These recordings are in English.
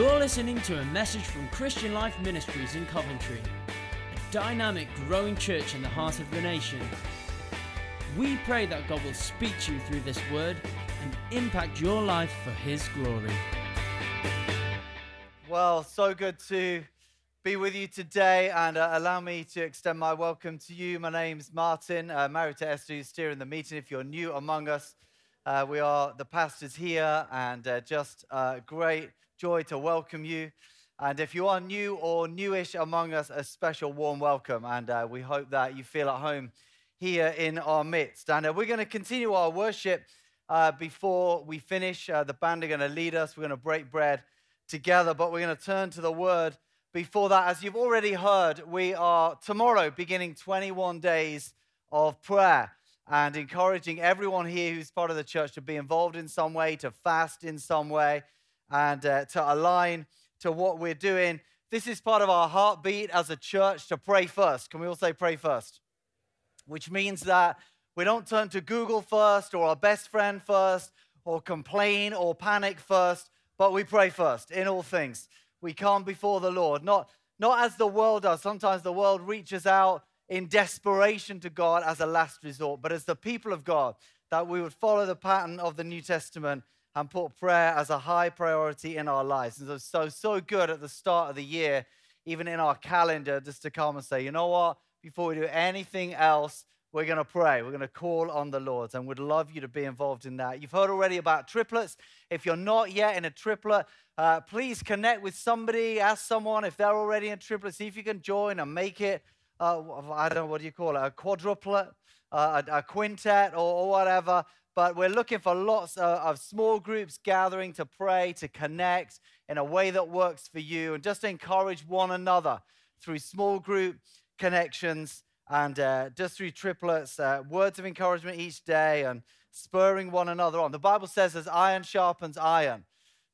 You're listening to a message from Christian Life Ministries in Coventry, a dynamic, growing church in the heart of the nation. We pray that God will speak to you through this word and impact your life for His glory. Well, so good to be with you today and uh, allow me to extend my welcome to you. My name's Martin, uh, married to Esther, who's steering the meeting. If you're new among us, uh, we are the pastors here and uh, just uh, great joy to welcome you. And if you are new or newish among us, a special warm welcome. And uh, we hope that you feel at home here in our midst. And uh, we're going to continue our worship uh, before we finish. Uh, the band are going to lead us. We're going to break bread together, but we're going to turn to the word before that. As you've already heard, we are tomorrow beginning 21 days of prayer and encouraging everyone here who's part of the church to be involved in some way, to fast in some way and uh, to align to what we're doing. This is part of our heartbeat as a church to pray first. Can we all say pray first? Which means that we don't turn to Google first or our best friend first or complain or panic first, but we pray first in all things. We come before the Lord, not, not as the world does. Sometimes the world reaches out in desperation to God as a last resort, but as the people of God, that we would follow the pattern of the New Testament and put prayer as a high priority in our lives. And so, so, so good at the start of the year, even in our calendar, just to come and say, you know what? Before we do anything else, we're going to pray. We're going to call on the Lord and we'd love you to be involved in that. You've heard already about triplets. If you're not yet in a triplet, uh, please connect with somebody, ask someone if they're already in a triplet, see if you can join and make it, uh, I don't know, what do you call it, a quadruplet, uh, a, a, quintet, or, or whatever but we're looking for lots of, of, small groups gathering to pray, to connect in a way that works for you, and just encourage one another through small group connections and uh, just through triplets, uh, words of encouragement each day, and spurring one another on. The Bible says, as iron sharpens iron,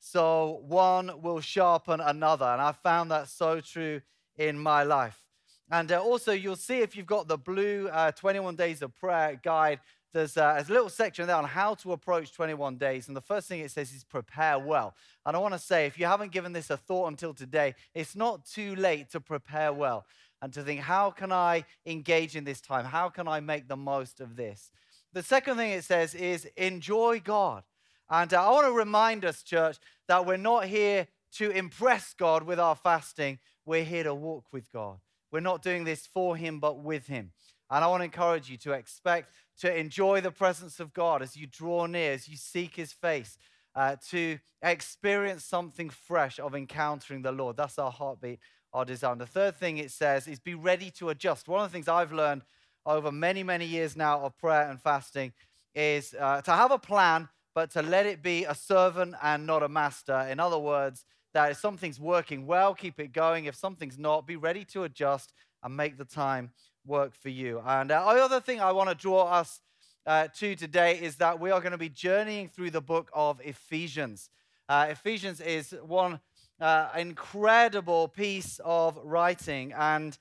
so one will sharpen another. And I found that so true in my life. And uh, also, you'll see if you've got the blue uh, 21 Days of Prayer guide, there's a, there's a, little section there on how to approach 21 days. And the first thing it says is prepare well. And I want to say, if you haven't given this a thought until today, it's not too late to prepare well and to think, how can I engage in this time? How can I make the most of this? The second thing it says is enjoy God. And uh, I want to remind us, church, that we're not here to impress God with our fasting. We're here to walk with God. We're not doing this for Him, but with Him. And I want to encourage you to expect to enjoy the presence of God as you draw near, as you seek His face, uh, to experience something fresh of encountering the Lord. That's our heartbeat, our desire. the third thing it says is be ready to adjust. One of the things I've learned over many, many years now of prayer and fasting is uh, to have a plan, but to let it be a servant and not a master. In other words, that if something's working well, keep it going. If something's not, be ready to adjust and make the time work for you. And uh, the other thing I want to draw us uh, to today is that we are going to be journeying through the book of Ephesians. Uh, Ephesians is one uh, incredible piece of writing, and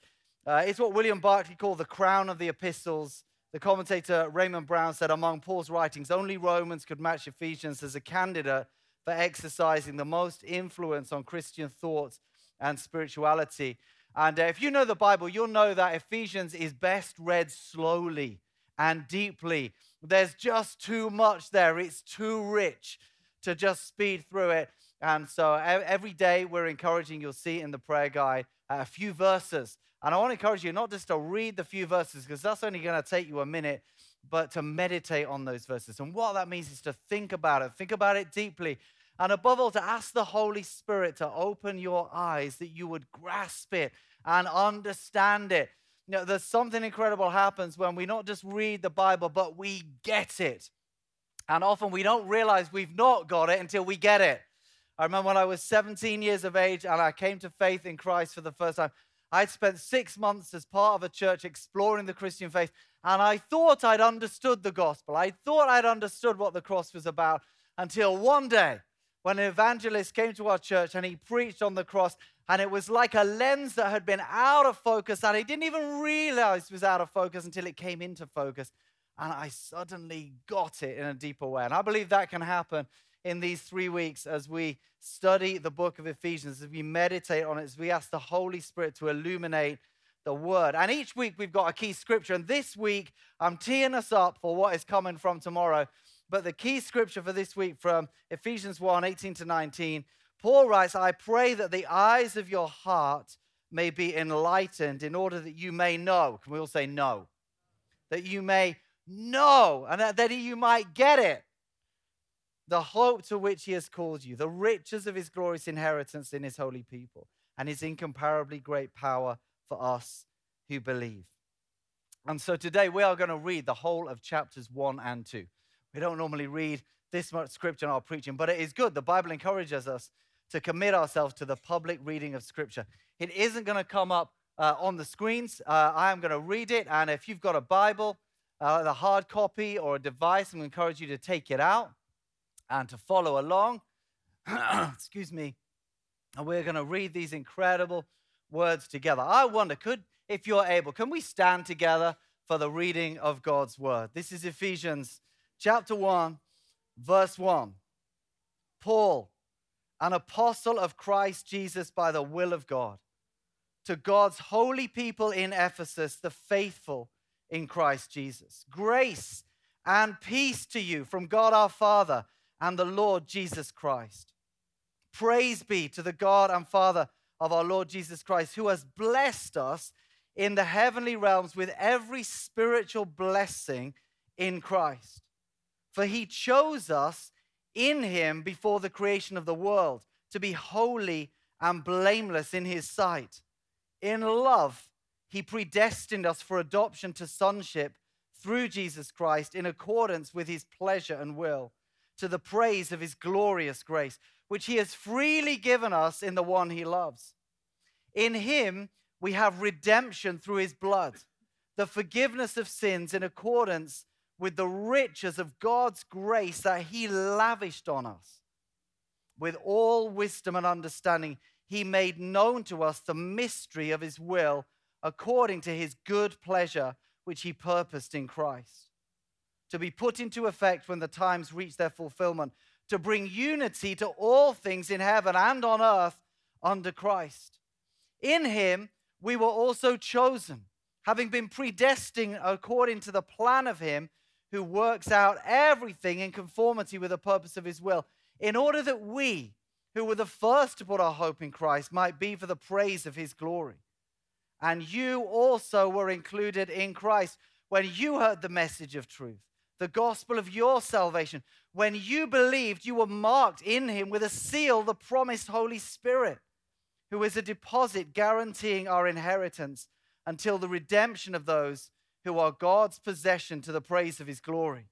uh, it's what William Barclay called the crown of the epistles. The commentator Raymond Brown said among Paul's writings, only Romans could match Ephesians as a candidate for exercising the most influence on Christian thought and spirituality. And uh, if you know the Bible, you'll know that Ephesians is best read slowly and deeply. There's just too much there, it's too rich to just speed through it. And so every day we're encouraging, you'll see in the prayer guide, uh, a few verses. And I want to encourage you not just to read the few verses, because that's only going to take you a minute, but to meditate on those verses. And what that means is to think about it, think about it deeply, and above all, to ask the Holy Spirit to open your eyes that you would grasp it and understand it. You know, there's something incredible happens when we not just read the Bible, but we get it. And often we don't realize we've not got it until we get it. I remember when I was 17 years of age and I came to faith in Christ for the first time. I'd spent six months as part of a church exploring the Christian faith, and I thought I'd understood the gospel. I thought I'd understood what the cross was about until one day when an evangelist came to our church and he preached on the cross, and it was like a lens that had been out of focus, and he didn't even realize was out of focus until it came into focus. And I suddenly got it in a deeper way. And I believe that can happen in these three weeks as we study the book of Ephesians, as we meditate on it, as we ask the Holy Spirit to illuminate the word. And each week we've got a key scripture. And this week I'm teeing us up for what is coming from tomorrow. But the key scripture for this week from Ephesians 1 18 to 19, Paul writes, I pray that the eyes of your heart may be enlightened in order that you may know. Can we all say no? That you may know and that, that you might get it. The hope to which he has called you, the riches of his glorious inheritance in his holy people, and his incomparably great power for us who believe. And so today we are going to read the whole of chapters 1 and 2. We don't normally read this much scripture in our preaching, but it is good. The Bible encourages us to commit ourselves to the public reading of scripture. It isn't going to come up uh, on the screens. Uh, I am going to read it. And if you've got a Bible, uh, the hard copy, or a device, I'm going to encourage you to take it out and to follow along. Excuse me. And we're going to read these incredible words together. I wonder, could, if you're able, can we stand together for the reading of God's word? This is Ephesians chapter 1, verse 1. Paul, an apostle of Christ Jesus by the will of God, to God's holy people in Ephesus, the faithful in Christ Jesus. Grace and peace to you from God our Father and the Lord Jesus Christ. Praise be to the God and Father of our Lord Jesus Christ, who has blessed us in the heavenly realms with every spiritual blessing in Christ. For he chose us in him before the creation of the world to be holy and blameless in his sight. In love, he predestined us for adoption to sonship through Jesus Christ in accordance with his pleasure and will, to the praise of his glorious grace, which he has freely given us in the one he loves. In him, we have redemption through his blood, the forgiveness of sins in accordance with the riches of God's grace that he lavished on us. With all wisdom and understanding, he made known to us the mystery of his will according to his good pleasure, which he purposed in Christ, to be put into effect when the times reach their fulfillment, to bring unity to all things in heaven and on earth under Christ. In him we were also chosen, having been predestined according to the plan of him who works out everything in conformity with the purpose of his will, in order that we, who were the first to put our hope in Christ, might be for the praise of his glory. And you also were included in Christ when you heard the message of truth, the gospel of your salvation. When you believed, you were marked in him with a seal, the promised Holy Spirit who is a deposit guaranteeing our inheritance until the redemption of those who are God's possession to the praise of his glory.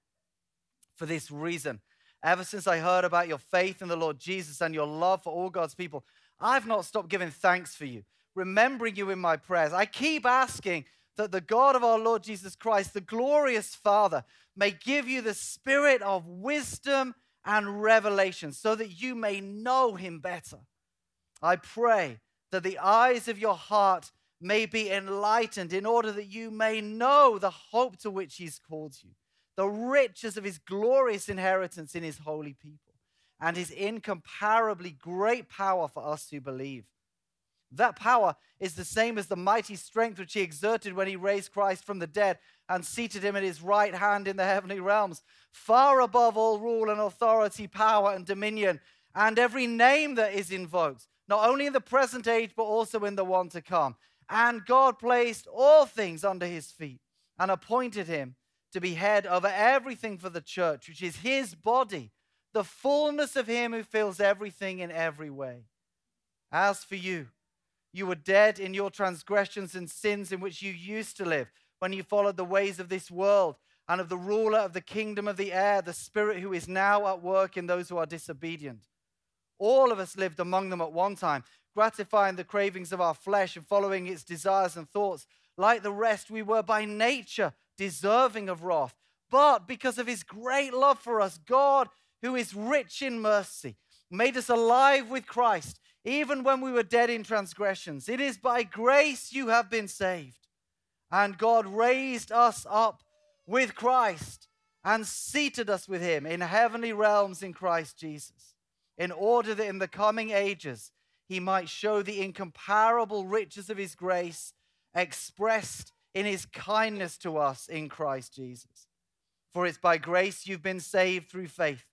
For this reason, ever since I heard about your faith in the Lord Jesus and your love for all God's people, I've not stopped giving thanks for you, remembering you in my prayers. I keep asking that the God of our Lord Jesus Christ, the glorious Father, may give you the spirit of wisdom and revelation so that you may know him better. I pray that the eyes of your heart may be enlightened in order that you may know the hope to which he's called you, the riches of his glorious inheritance in his holy people, and his incomparably great power for us who believe. That power is the same as the mighty strength which he exerted when he raised Christ from the dead and seated him at his right hand in the heavenly realms, far above all rule and authority, power and dominion, and every name that is invoked not only in the present age, but also in the one to come. And God placed all things under his feet and appointed him to be head over everything for the church, which is his body, the fullness of him who fills everything in every way. As for you, you were dead in your transgressions and sins in which you used to live when you followed the ways of this world and of the ruler of the kingdom of the air, the spirit who is now at work in those who are disobedient. All of us lived among them at one time, gratifying the cravings of our flesh and following its desires and thoughts. Like the rest, we were by nature deserving of wrath. But because of his great love for us, God, who is rich in mercy, made us alive with Christ, even when we were dead in transgressions. It is by grace you have been saved. And God raised us up with Christ and seated us with him in heavenly realms in Christ Jesus, in order that in the coming ages he might show the incomparable riches of his grace expressed in his kindness to us in Christ Jesus. For it's by grace you've been saved through faith.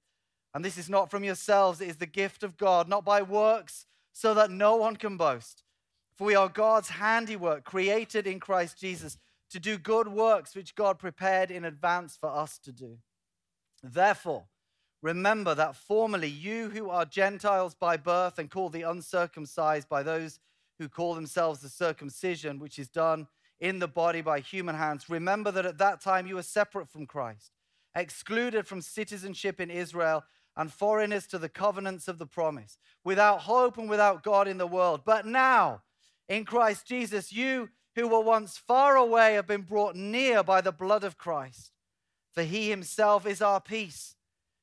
And this is not from yourselves, it is the gift of God, not by works, so that no one can boast. For we are God's handiwork, created in Christ Jesus to do good works which God prepared in advance for us to do. Therefore, remember that formerly you who are Gentiles by birth and called the uncircumcised by those who call themselves the circumcision, which is done in the body by human hands, remember that at that time you were separate from Christ, excluded from citizenship in Israel, and foreigners to the covenants of the promise, without hope and without God in the world. But now, in Christ Jesus, you who were once far away have been brought near by the blood of Christ. For he himself is our peace,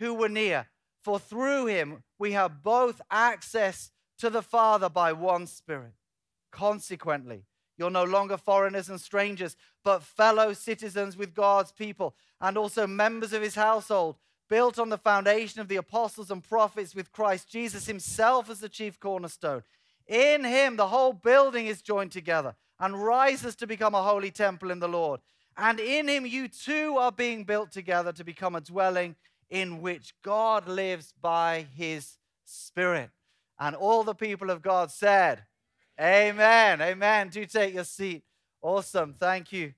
who were near. For through him we have both access to the Father by one Spirit. Consequently, you're no longer foreigners and strangers, but fellow citizens with God's people, and also members of his household, built on the foundation of the apostles and prophets, with Christ Jesus himself as the chief cornerstone in him, the whole building is joined together and rises to become a holy temple in the Lord. And in him, you too are being built together to become a dwelling in which God lives by his Spirit. And all the people of God said, Amen. Amen. Do take your seat. Awesome. Thank you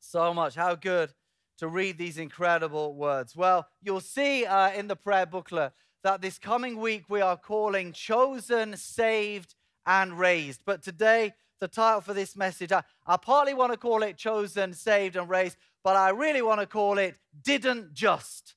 so much. How good to read these incredible words. Well, you'll see uh, in the prayer booklet that this coming week we are calling Chosen, Saved, and Raised. But today, the title for this message, I, I partly want to call it Chosen, Saved, and Raised, but I really want to call it Didn't Just.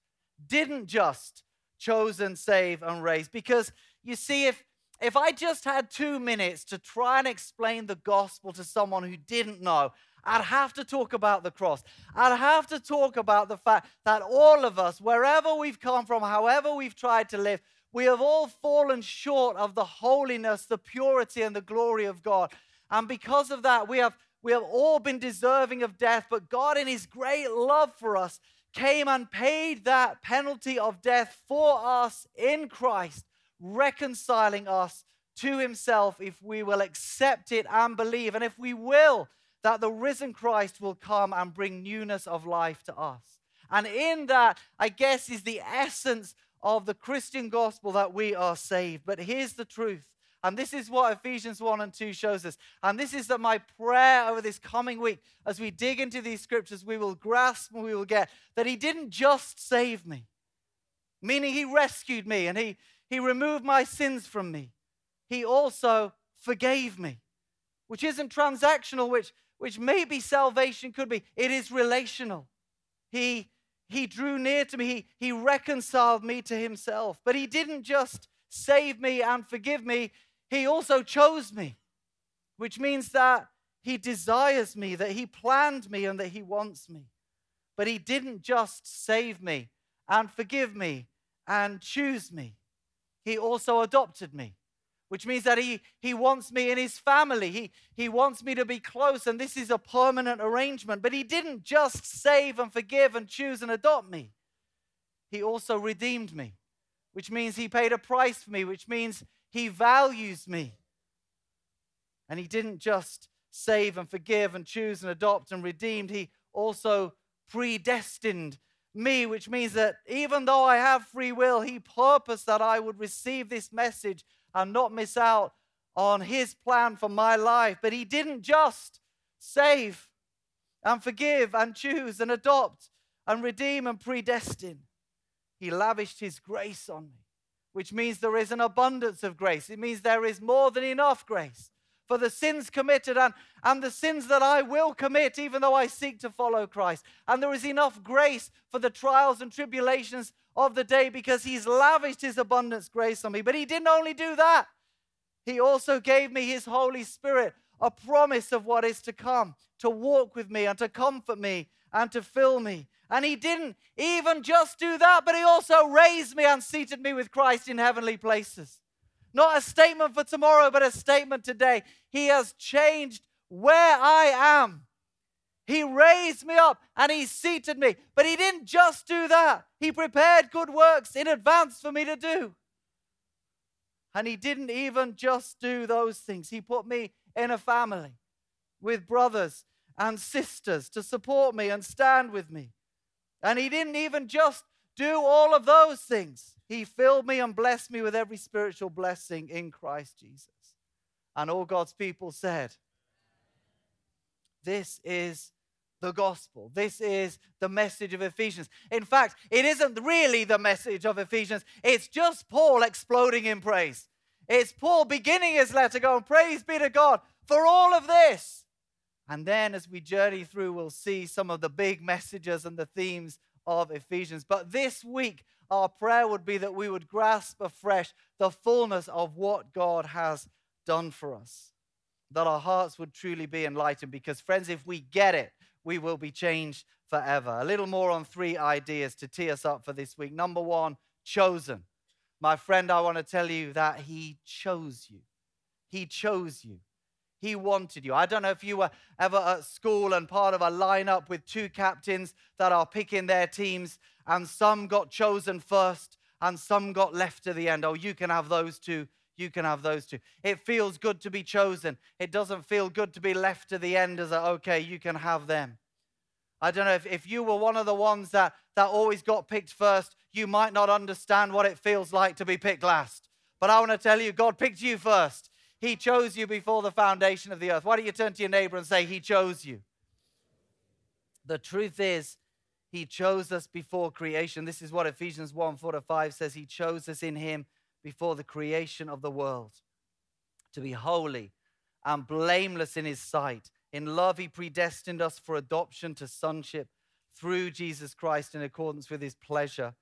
Didn't Just Chosen, save, and raise. Because you see, if if I just had two minutes to try and explain the gospel to someone who didn't know, I'd have to talk about the cross. I'd have to talk about the fact that all of us, wherever we've come from, however we've tried to live, we have all fallen short of the holiness, the purity, and the glory of God. And because of that, we have, we have all been deserving of death. But God, in His great love for us, came and paid that penalty of death for us in Christ, reconciling us to Himself if we will accept it and believe. And if we will, that the risen Christ will come and bring newness of life to us. And in that, I guess, is the essence of the Christian gospel that we are saved. But here's the truth. And this is what Ephesians 1 and 2 shows us. And this is that my prayer over this coming week, as we dig into these scriptures, we will grasp and we will get that He didn't just save me, meaning He rescued me and He, he removed my sins from me. He also forgave me, which isn't transactional, which which maybe salvation could be. It is relational. He, he drew near to me, he, he reconciled me to himself. But he didn't just save me and forgive me, he also chose me, which means that he desires me, that he planned me, and that he wants me. But he didn't just save me and forgive me and choose me, he also adopted me which means that he, he wants me in his family. He, he wants me to be close, and this is a permanent arrangement. But he didn't just save and forgive and choose and adopt me, he also redeemed me, which means he paid a price for me, which means he values me. And he didn't just save and forgive and choose and adopt and redeemed, he also predestined me, which means that even though I have free will, he purposed that I would receive this message and not miss out on his plan for my life. But he didn't just save and forgive and choose and adopt and redeem and predestine. He lavished his grace on me, which means there is an abundance of grace. It means there is more than enough grace for the sins committed and, and the sins that I will commit, even though I seek to follow Christ. And there is enough grace for the trials and tribulations of the day because He's lavished His abundance grace on me. But He didn't only do that, He also gave me His Holy Spirit, a promise of what is to come, to walk with me and to comfort me and to fill me. And he didn't even just do that, but he also raised me and seated me with Christ in heavenly places. Not a statement for tomorrow, but a statement today. He has changed where I am. He raised me up and he seated me. But he didn't just do that, he prepared good works in advance for me to do. And he didn't even just do those things, he put me in a family with brothers and sisters to support me and stand with me. And he didn't even just do all of those things. He filled me and blessed me with every spiritual blessing in Christ Jesus. And all God's people said, This is the gospel. This is the message of Ephesians. In fact, it isn't really the message of Ephesians, it's just Paul exploding in praise. It's Paul beginning his letter going, Praise be to God for all of this. And then as we journey through, we'll see some of the big messages and the themes of Ephesians. But this week, our prayer would be that we would grasp afresh the fullness of what God has done for us, that our hearts would truly be enlightened. Because, friends, if we get it, we will be changed forever. A little more on three ideas to tee us up for this week. Number one, chosen. My friend, I want to tell you that He chose you. He chose you. He wanted you. I don't know if you were ever at school and part of a lineup with two captains that are picking their teams, and some got chosen first and some got left to the end. Oh, you can have those two. You can have those two. It feels good to be chosen. It doesn't feel good to be left to the end as a, okay, you can have them. I don't know if, if you were one of the ones that, that always got picked first, you might not understand what it feels like to be picked last. But I want to tell you, God picked you first. He chose you before the foundation of the earth. Why don't you turn to your neighbor and say, He chose you? The truth is, He chose us before creation. This is what Ephesians 1 4 to 5 says. He chose us in Him before the creation of the world to be holy and blameless in His sight. In love, He predestined us for adoption to sonship through Jesus Christ in accordance with His pleasure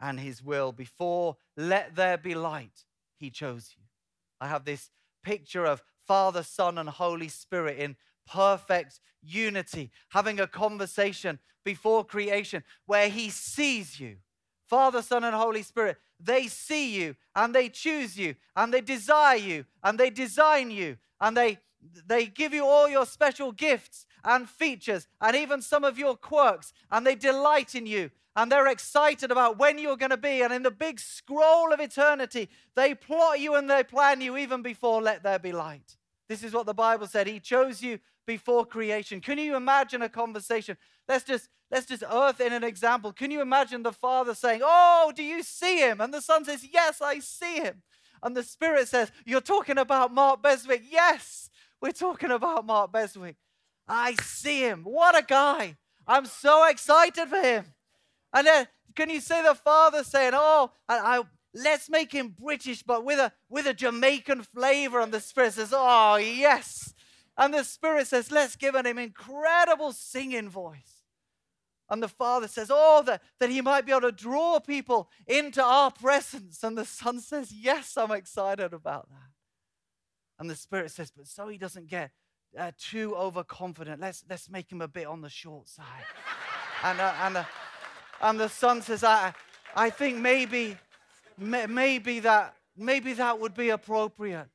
and His will. Before let there be light, He chose you. I have this picture of Father, Son, and Holy Spirit in perfect unity, having a conversation before creation where He sees you. Father, Son, and Holy Spirit, they see you and they choose you and they desire you and they design you and they, they give you all your special gifts and features and even some of your quirks and they delight in you and they're excited about when you're going to be. And in the big scroll of eternity, they plot you and they plan you even before let there be light. This is what the Bible said. He chose you before creation. Can you imagine a conversation? Let's just let's just earth in an example. Can you imagine the father saying, "Oh, do you see him?" And the son says, "Yes, I see him." And the spirit says, "You're talking about Mark Beswick." Yes, we're talking about Mark Beswick. I see him. What a guy. I'm so excited for him. And then can you see the father saying, "Oh, I, I, let's make him British, but with a with a Jamaican flavor?" And the spirit says, "Oh, yes." And the spirit says, "Let's give him an incredible singing voice." And the father says, Oh, that, that he might be able to draw people into our presence. And the son says, Yes, I'm excited about that. And the spirit says, But so he doesn't get uh, too overconfident, let's, let's make him a bit on the short side. and, uh, and, uh, and the son says, I, I think maybe, maybe that, maybe that would be appropriate.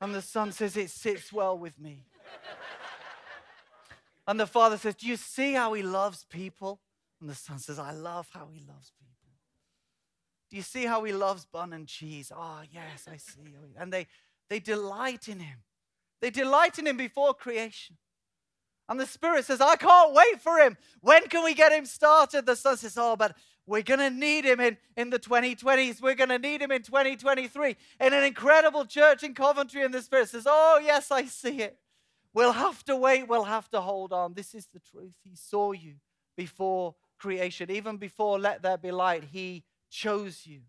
And the son says, It sits well with me. And the father says, Do you see how he loves people? And the son says, I love how he loves people. Do you see how he loves bun and cheese? Oh, yes, I see. Oh, and they, they delight in him. They delight in him before creation. And the Spirit says, I can't wait for him. When can we get him started? The Son says, Oh, but we're going to need him in, in the 2020s. We're going to need him in 2023 in an incredible church in Coventry. And the Spirit says, Oh, yes, I see it. We'll have to wait. We'll have to hold on. This is the truth. He saw you before creation, even before let there be light. He chose you.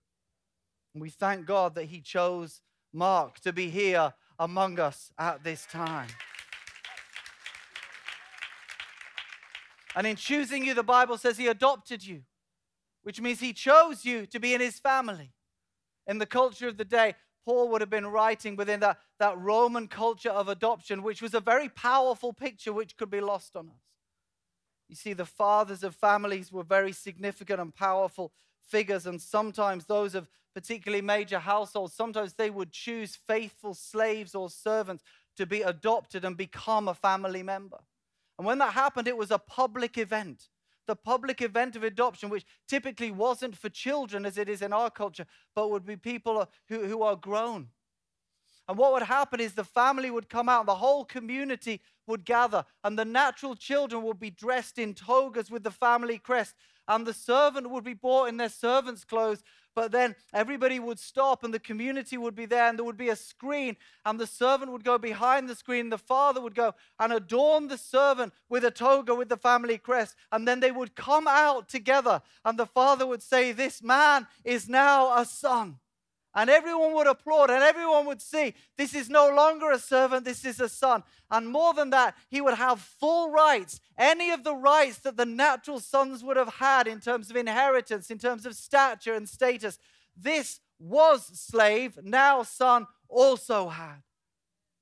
And we thank God that He chose Mark to be here among us at this time. And in choosing you, the Bible says he adopted you, which means he chose you to be in his family. In the culture of the day, Paul would have been writing within that, that Roman culture of adoption, which was a very powerful picture which could be lost on us. You see, the fathers of families were very significant and powerful figures, and sometimes those of particularly major households, sometimes they would choose faithful slaves or servants to be adopted and become a family member. And when that happened, it was a public event. The public event of adoption, which typically wasn't for children as it is in our culture, but would be people who, who are grown. And what would happen is the family would come out, and the whole community would gather, and the natural children would be dressed in togas with the family crest, and the servant would be brought in their servant's clothes, but then everybody would stop and the community would be there and there would be a screen and the servant would go behind the screen. The father would go and adorn the servant with a toga with the family crest. And then they would come out together and the father would say, This man is now a son. And everyone would applaud and everyone would see this is no longer a servant, this is a son. And more than that, he would have full rights, any of the rights that the natural sons would have had in terms of inheritance, in terms of stature and status. This was slave, now son also had.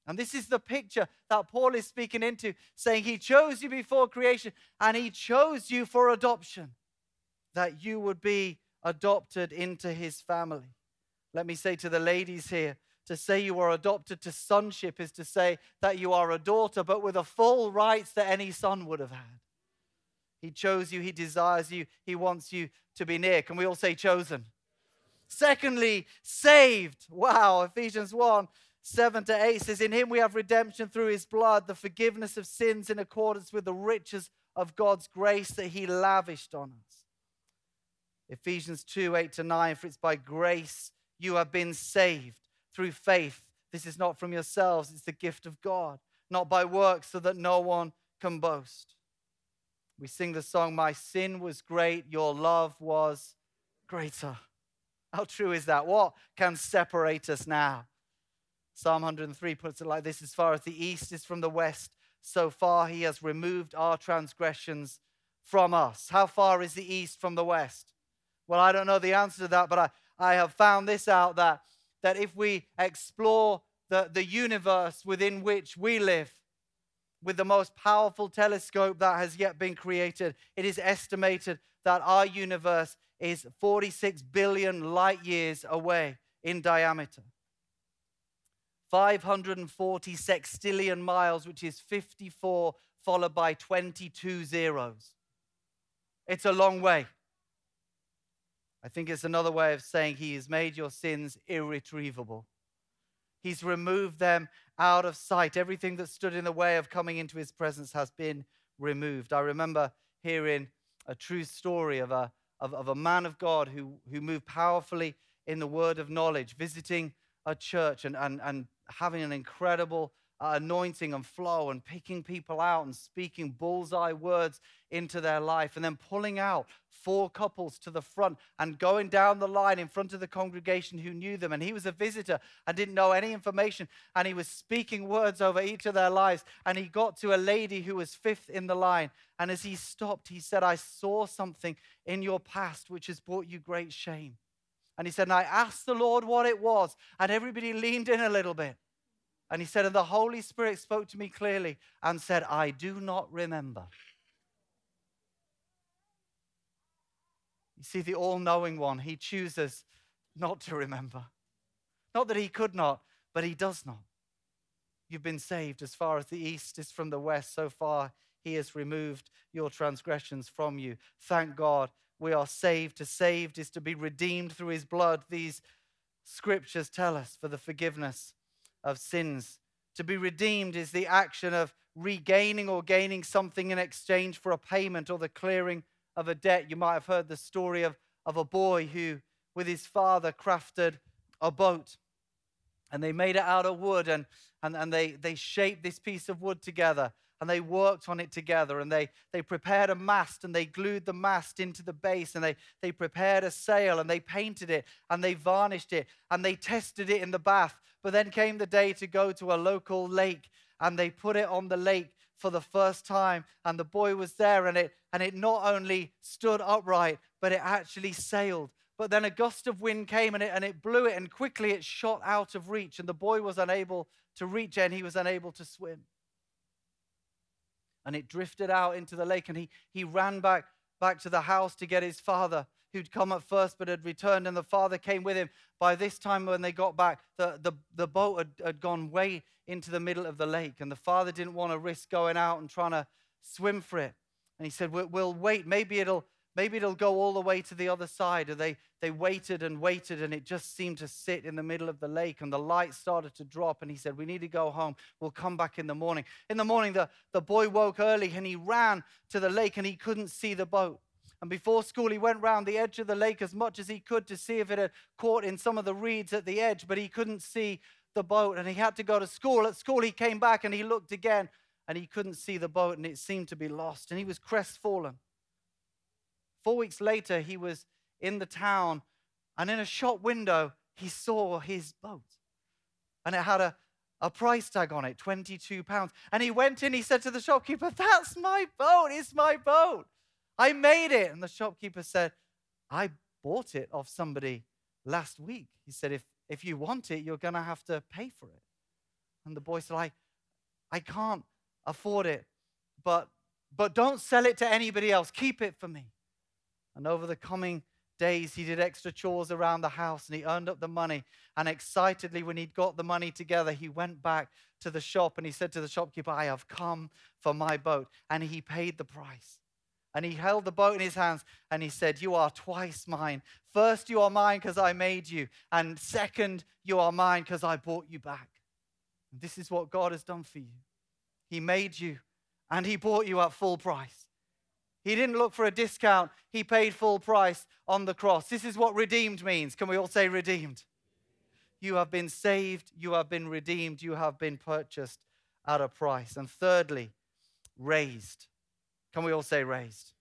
And this is the picture that Paul is speaking into, saying he chose you before creation and he chose you for adoption, that you would be adopted into his family. Let me say to the ladies here to say you are adopted to sonship is to say that you are a daughter, but with the full rights that any son would have had. He chose you, He desires you, He wants you to be near. Can we all say chosen? Secondly, saved. Wow, Ephesians 1 7 to 8 says, In Him we have redemption through His blood, the forgiveness of sins in accordance with the riches of God's grace that He lavished on us. Ephesians 2 8 to 9, for it's by grace you have been saved through faith. This is not from yourselves, it's the gift of God, not by works, so that no one can boast. We sing the song, My sin was great, your love was greater. How true is that? What can separate us now? Psalm 103 puts it like this As far as the east is from the west, so far he has removed our transgressions from us. How far is the east from the west? Well, I don't know the answer to that, but I, I have found this out that, that if we explore the, the universe within which we live, with the most powerful telescope that has yet been created, it is estimated that our universe is 46 billion light years away in diameter. 540 sextillion miles, which is 54 followed by 22 zeros. It's a long way. I think it's another way of saying he has made your sins irretrievable. He's removed them out of sight. Everything that stood in the way of coming into his presence has been removed. I remember hearing a true story of a, of, of a man of God who, who moved powerfully in the word of knowledge, visiting a church and, and, and having an incredible Uh, anointing and flow and picking people out and speaking bullseye words into their life and then pulling out four couples to the front and going down the line in front of the congregation who knew them. And he was a visitor and didn't know any information. And he was speaking words over each of their lives. And he got to a lady who was fifth in the line. And as he stopped, he said, I saw something in your past which has brought you great shame. And he said, and I asked the Lord what it was. And everybody leaned in a little bit. And he said, And the Holy Spirit spoke to me clearly and said, I do not remember. You see, the all knowing one, he chooses not to remember. Not that he could not, but he does not. You've been saved as far as the east is from the west. So far, he has removed your transgressions from you. Thank God we are saved. To saved is to be redeemed through his blood. These scriptures tell us for the forgiveness of sins. To be redeemed is the action of regaining or gaining something in exchange for a payment or the clearing of a debt. You might have heard the story of, of a boy who, with his father, crafted a boat. And they made it out of wood and, and, and they, they shaped this piece of wood together and they worked on it together and they, they prepared a mast and they glued the mast into the base and they, they prepared a sail and they painted it and they varnished it and they tested it in the bath But then came the day to go to a local lake, and they put it on the lake for the first time. And the boy was there, and it, and it not only stood upright, but it actually sailed. But then a gust of wind came and it, and it blew it, and quickly it shot out of reach, and the boy was unable to reach and he was unable to swim. And it drifted out into the lake, and he, he ran back, back to the house to get his father who'd come at first but had returned, and the father came with him. By this time, when they got back, the, the, the boat had, had gone way into the middle of the lake, and the father didn't want to risk going out and trying to swim for it. And he said, We'll, we'll wait. Maybe it'll, maybe it'll go all the way to the other side. And they, they waited and waited, and it just seemed to sit in the middle of the lake, and the light started to drop. And he said, We need to go home. We'll come back in the morning. In the morning, the, the boy woke early and he ran to the lake, and he couldn't see the boat. And before school, he went round the edge of the lake as much as he could to see if it had caught in some of the reeds at the edge, but he couldn't see the boat. And he had to go to school. At school, he came back and he looked again and he couldn't see the boat and it seemed to be lost. And he was crestfallen. Four weeks later, he was in the town and in a shop window, he saw his boat. And it had a, a price tag on it 22 pounds. And he went in, he said to the shopkeeper, That's my boat, it's my boat. I made it. And the shopkeeper said, I bought it off somebody last week. He said, if, if you want it, you're going to have to pay for it. And the boy said, I, I can't afford it, but, but don't sell it to anybody else. Keep it for me. And over the coming days, he did extra chores around the house and he earned up the money. And excitedly, when he'd got the money together, he went back to the shop and he said to the shopkeeper, I have come for my boat. And he paid the price. And he held the boat in his hands and he said, You are twice mine. First, you are mine because I made you. And second, you are mine because I bought you back. And this is what God has done for you. He made you and he bought you at full price. He didn't look for a discount, he paid full price on the cross. This is what redeemed means. Can we all say redeemed? You have been saved, you have been redeemed, you have been purchased at a price. And thirdly, raised. Can we all say raised?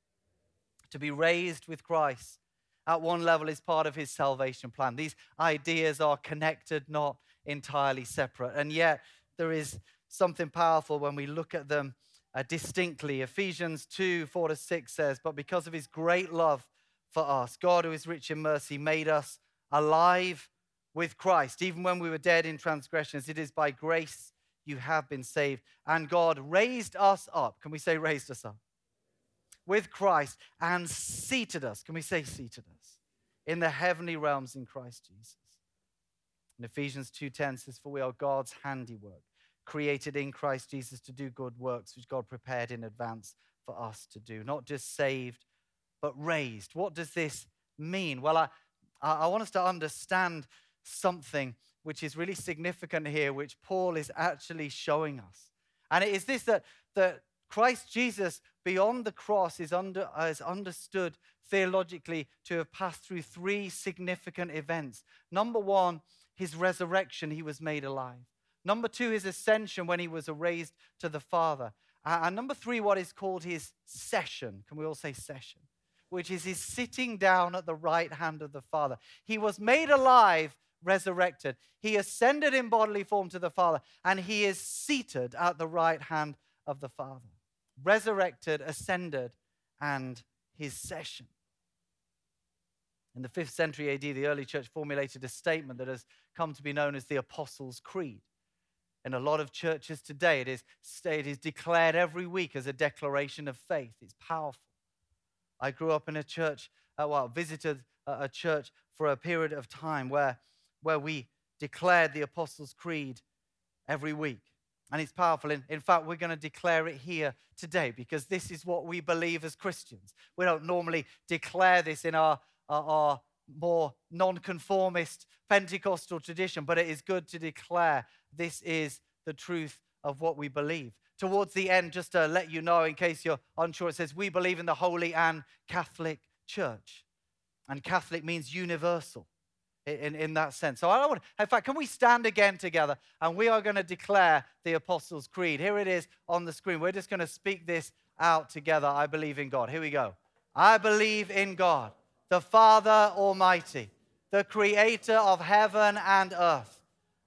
To be raised with Christ at one level is part of his salvation plan. These ideas are connected, not entirely separate. And yet, there is something powerful when we look at them uh, distinctly. Ephesians 2 4 to 6 says, But because of his great love for us, God, who is rich in mercy, made us alive with Christ, even when we were dead in transgressions. It is by grace you have been saved. And God raised us up. Can we say, raised us up? with Christ and seated us. Can we say seated us? In the heavenly realms in Christ Jesus. In Ephesians 2:10 says, For we are God's handiwork, created in Christ Jesus to do good works, which God prepared in advance for us to do. Not just saved, but raised. What does this mean? Well, I, I want us to understand something which is really significant here, which Paul is actually showing us. And it is this that, that Christ Jesus, beyond the cross, is, under, is understood theologically to have passed through three significant events. Number one, his resurrection, he was made alive. Number two, his ascension when he was raised to the Father. And number three, what is called his session. Can we all say session? Which is his sitting down at the right hand of the Father. He was made alive, resurrected. He ascended in bodily form to the Father, and he is seated at the right hand of the Father resurrected, ascended, and his session. In the fifth century AD, the early church formulated a statement that has come to be known as the Apostles' Creed. In a lot of churches today, it is, it is declared every week as a declaration of faith. It's powerful. I grew up in a church, uh, well, visited a, church for a period of time where, where we declared the Apostles' Creed every week. And it's powerful. In, in fact, we're going to declare it here today because this is what we believe as Christians. We don't normally declare this in our, our, our more nonconformist Pentecostal tradition, but it is good to declare this is the truth of what we believe. Towards the end, just to let you know, in case you're unsure, it says, We believe in the Holy and Catholic Church. And Catholic means universal in, in that sense. So I want, in fact, can we stand again together and we are going to declare the Apostles' Creed. Here it is on the screen. We're just going to speak this out together. I believe in God. Here we go. I believe in God, the Father Almighty, the creator of heaven and earth.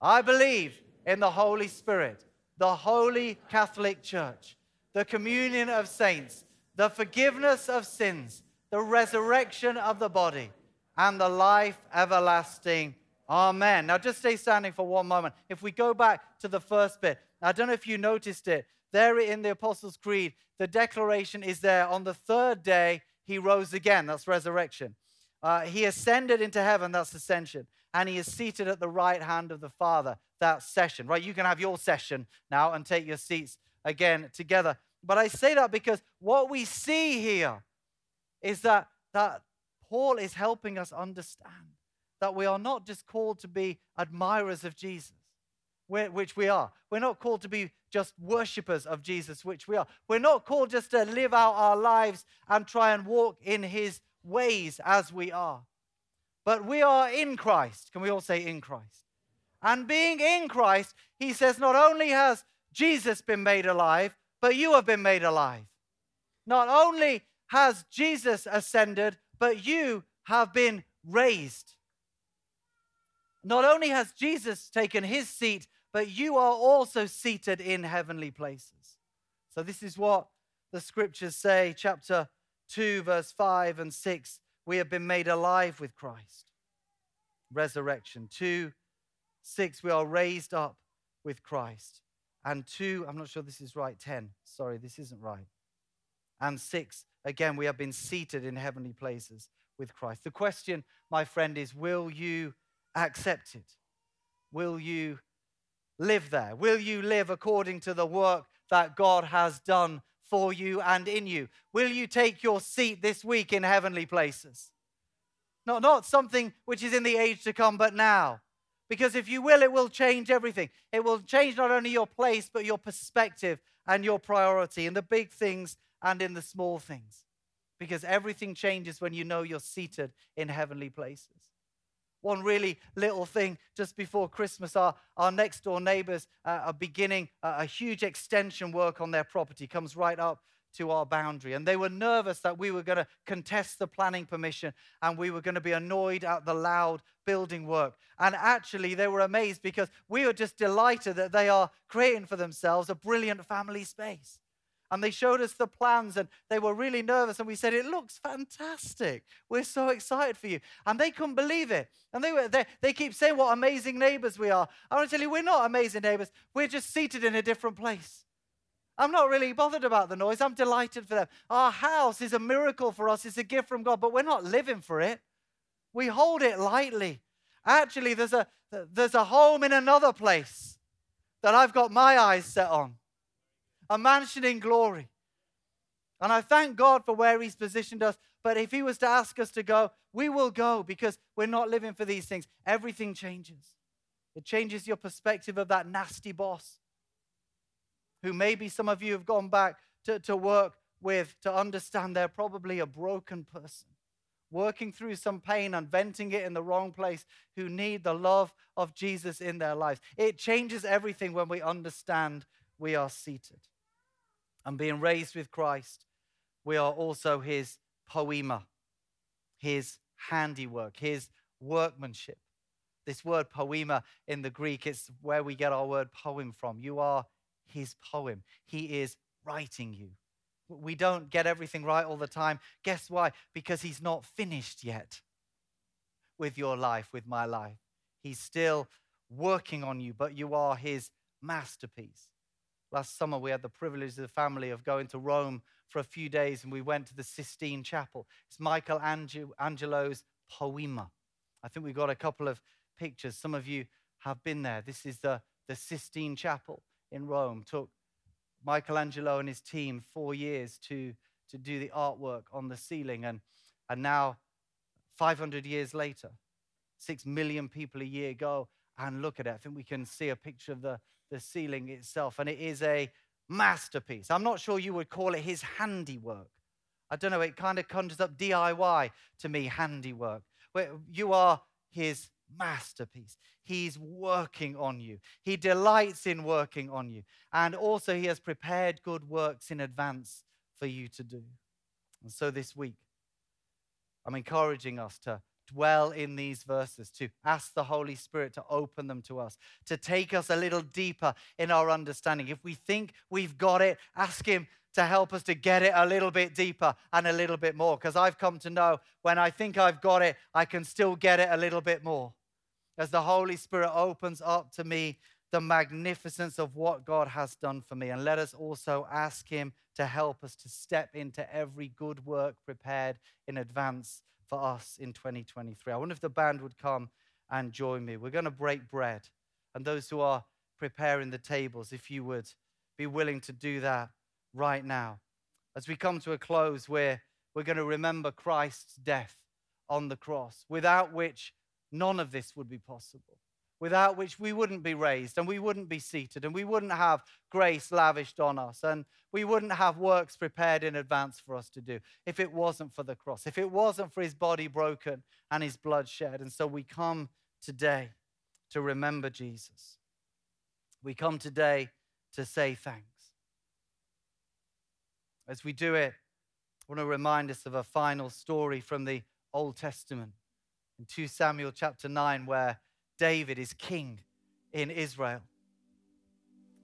I believe in the Holy Spirit, the Holy Catholic Church, the communion of saints, the forgiveness of sins, the resurrection of the body, and the life everlasting. Amen. Now, just stay standing for one moment. If we go back to the first bit, I don't know if you noticed it. There in the Apostles' Creed, the declaration is there on the third day, he rose again. That's resurrection. Uh, he ascended into heaven. That's ascension and he is seated at the right hand of the Father. That session, right? You can have your session now and take your seats again together. But I say that because what we see here is that, that Paul is helping us understand that we are not just called to be admirers of Jesus, which we are. We're not called to be just worshippers of Jesus, which we are. We're not called just to live out our lives and try and walk in his ways as we are. But we are in Christ. Can we all say in Christ? And being in Christ, he says, not only has Jesus been made alive, but you have been made alive. Not only has Jesus ascended, but you have been raised. Not only has Jesus taken his seat, but you are also seated in heavenly places. So, this is what the scriptures say, chapter 2, verse 5 and 6 we have been made alive with Christ. Resurrection. Two, six, we are raised up with Christ. And two, I'm not sure this is right, 10. Sorry, this isn't right. And six, again, we have been seated in heavenly places with Christ. The question, my friend, is will you accept it? Will you live there? Will you live according to the work that God has done for you and in you. Will you take your seat this week in heavenly places? Not, not something which is in the age to come, but now. Because if you will, it will change everything. It will change not only your place, but your perspective and your priority in the big things and in the small things. Because everything changes when you know you're seated in heavenly places. One really little thing just before Christmas, our, our next door neighbors uh, are beginning a, a huge extension work on their property, comes right up to our boundary. And they were nervous that we were going to contest the planning permission and we were going to be annoyed at the loud building work. And actually, they were amazed because we were just delighted that they are creating for themselves a brilliant family space and they showed us the plans and they were really nervous and we said it looks fantastic. We're so excited for you. And they couldn't believe it. And they were they, they keep saying what amazing neighbors we are. I want to tell you we're not amazing neighbors. We're just seated in a different place. I'm not really bothered about the noise. I'm delighted for them. Our house is a miracle for us. It's a gift from god but we're not living for it. We hold it lightly. Actually there's a there's a home in another place that i've got my eyes set on a mansion in glory. And I thank God for where He's positioned us. But if He was to ask us to go, we will go because we're not living for these things. Everything changes. It changes your perspective of that nasty boss who maybe some of you have gone back to, to work with to understand they're probably a broken person working through some pain and venting it in the wrong place who need the love of Jesus in their lives. It changes everything when we understand we are seated and being raised with Christ, we are also his poiema, his handiwork, his workmanship. This word poiema in the Greek, it's where we get our word poem from. You are his poem. He is writing you. We don't get everything right all the time. Guess why? Because he's not finished yet with your life, with my life. He's still working on you, but you are his masterpiece. Last summer, we had the privilege as a family of going to Rome for a few days, and we went to the Sistine Chapel. It's Michelangelo's Poiema. I think we got a couple of pictures. Some of you have been there. This is the, the Sistine Chapel in Rome. Took Michelangelo and his team four years to, to do the artwork on the ceiling. And, and now, 500 years later, six million people a year go and look at it. I think we can see a picture of the, the ceiling itself, and it is a masterpiece. I'm not sure you would call it his handiwork. I don't know, it kind of conjures up DIY to me, handiwork. Where you are his masterpiece. He's working on you. He delights in working on you. And also, he has prepared good works in advance for you to do. And so this week, I'm encouraging us to dwell in these verses, to ask the Holy Spirit to open them to us, to take us a little deeper in our understanding. If we think we've got it, ask Him to help us to get it a little bit deeper and a little bit more. Because I've come to know when I think I've got it, I can still get it a little bit more. As the Holy Spirit opens up to me the magnificence of what God has done for me. And let us also ask Him to help us to step into every good work prepared in advance for us in 2023. I wonder if the band would come and join me. We're going to break bread. And those who are preparing the tables, if you would be willing to do that right now. As we come to a close, we're, we're going to remember Christ's death on the cross, without which none of this would be possible without which we wouldn't be raised and we wouldn't be seated and we wouldn't have grace lavished on us and we wouldn't have works prepared in advance for us to do if it wasn't for the cross, if it wasn't for his body broken and his blood shed. And so we come today to remember Jesus. We come today to say thanks. As we do it, I want to remind us of a final story from the Old Testament in 2 Samuel chapter 9, where David is king in Israel.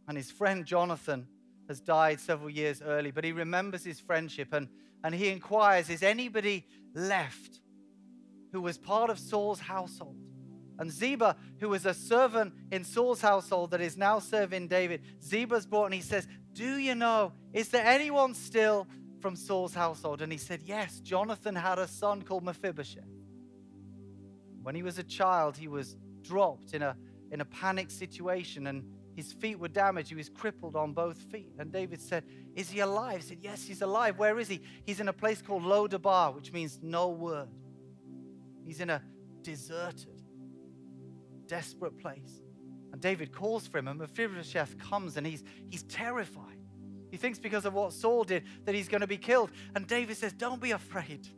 And his friend Jonathan has died several years early, but he remembers his friendship and, and he inquires Is anybody left who was part of Saul's household? And Ziba, who was a servant in Saul's household that is now serving David, Ziba's brought and he says, Do you know, is there anyone still from Saul's household? And he said, Yes, Jonathan had a son called Mephibosheth. When he was a child, he was dropped in a, in a panic situation and his feet were damaged. He was crippled on both feet. And David said, Is he alive? He said, Yes, he's alive. Where is he? He's in a place called Lo Debar, which means no word. He's in a deserted, desperate place. And David calls for him, and Mephibosheth comes and he's, he's terrified. He thinks because of what Saul did that he's going to be killed. And David says, Don't be afraid.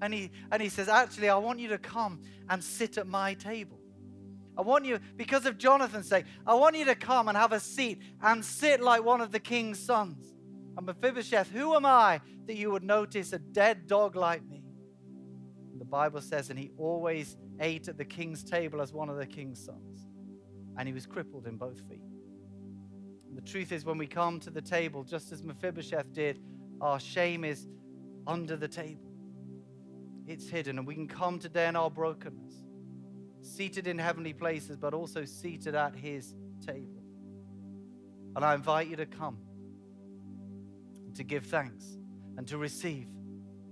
And he, and he says, Actually, I want you to come and sit at my table. I want you, because of Jonathan's sake, I want you to come and have a seat and sit like one of the king's sons. And Mephibosheth, who am I that you would notice a dead dog like me? And the Bible says, and he always ate at the king's table as one of the king's sons. And he was crippled in both feet. And the truth is, when we come to the table, just as Mephibosheth did, our shame is under the table it's hidden. And we can come today in our brokenness, seated in heavenly places, but also seated at his table. And I invite you to come to give thanks and to receive.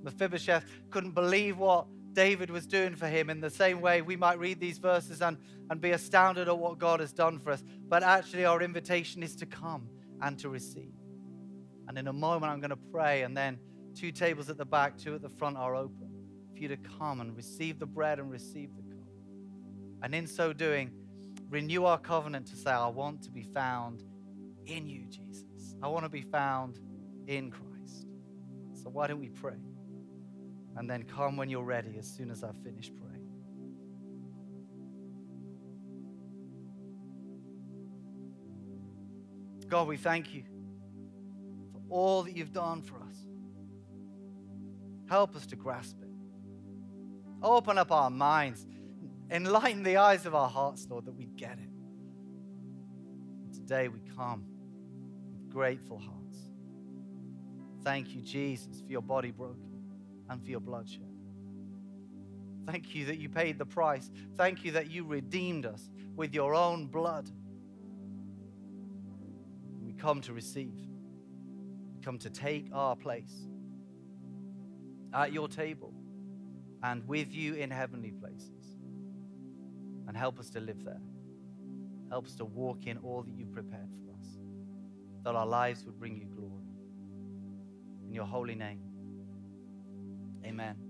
Mephibosheth couldn't believe what David was doing for him in the same way we might read these verses and, and be astounded at what God has done for us. But actually, our invitation is to come and to receive. And in a moment, I'm going to pray, and then two tables at the back, two at the front are open you to come and receive the bread and receive the cup. And in so doing, renew our covenant to say, I want to be found in you, Jesus. I want to be found in Christ. So why don't we pray? And then come when you're ready as soon as I've finished praying. God, we thank you for all that you've done for us. Help us to grasp. Open up our minds. Enlighten the eyes of our hearts, Lord, that we get it. Today we come with grateful hearts. Thank you, Jesus, for your body broken and for your bloodshed. Thank you that you paid the price. Thank you that you redeemed us with your own blood. We come to receive, we come to take our place at your table and with you in heavenly places. And help us to live there. Help us to walk in all that you've prepared for us, that our lives would bring you glory. In your holy name, amen.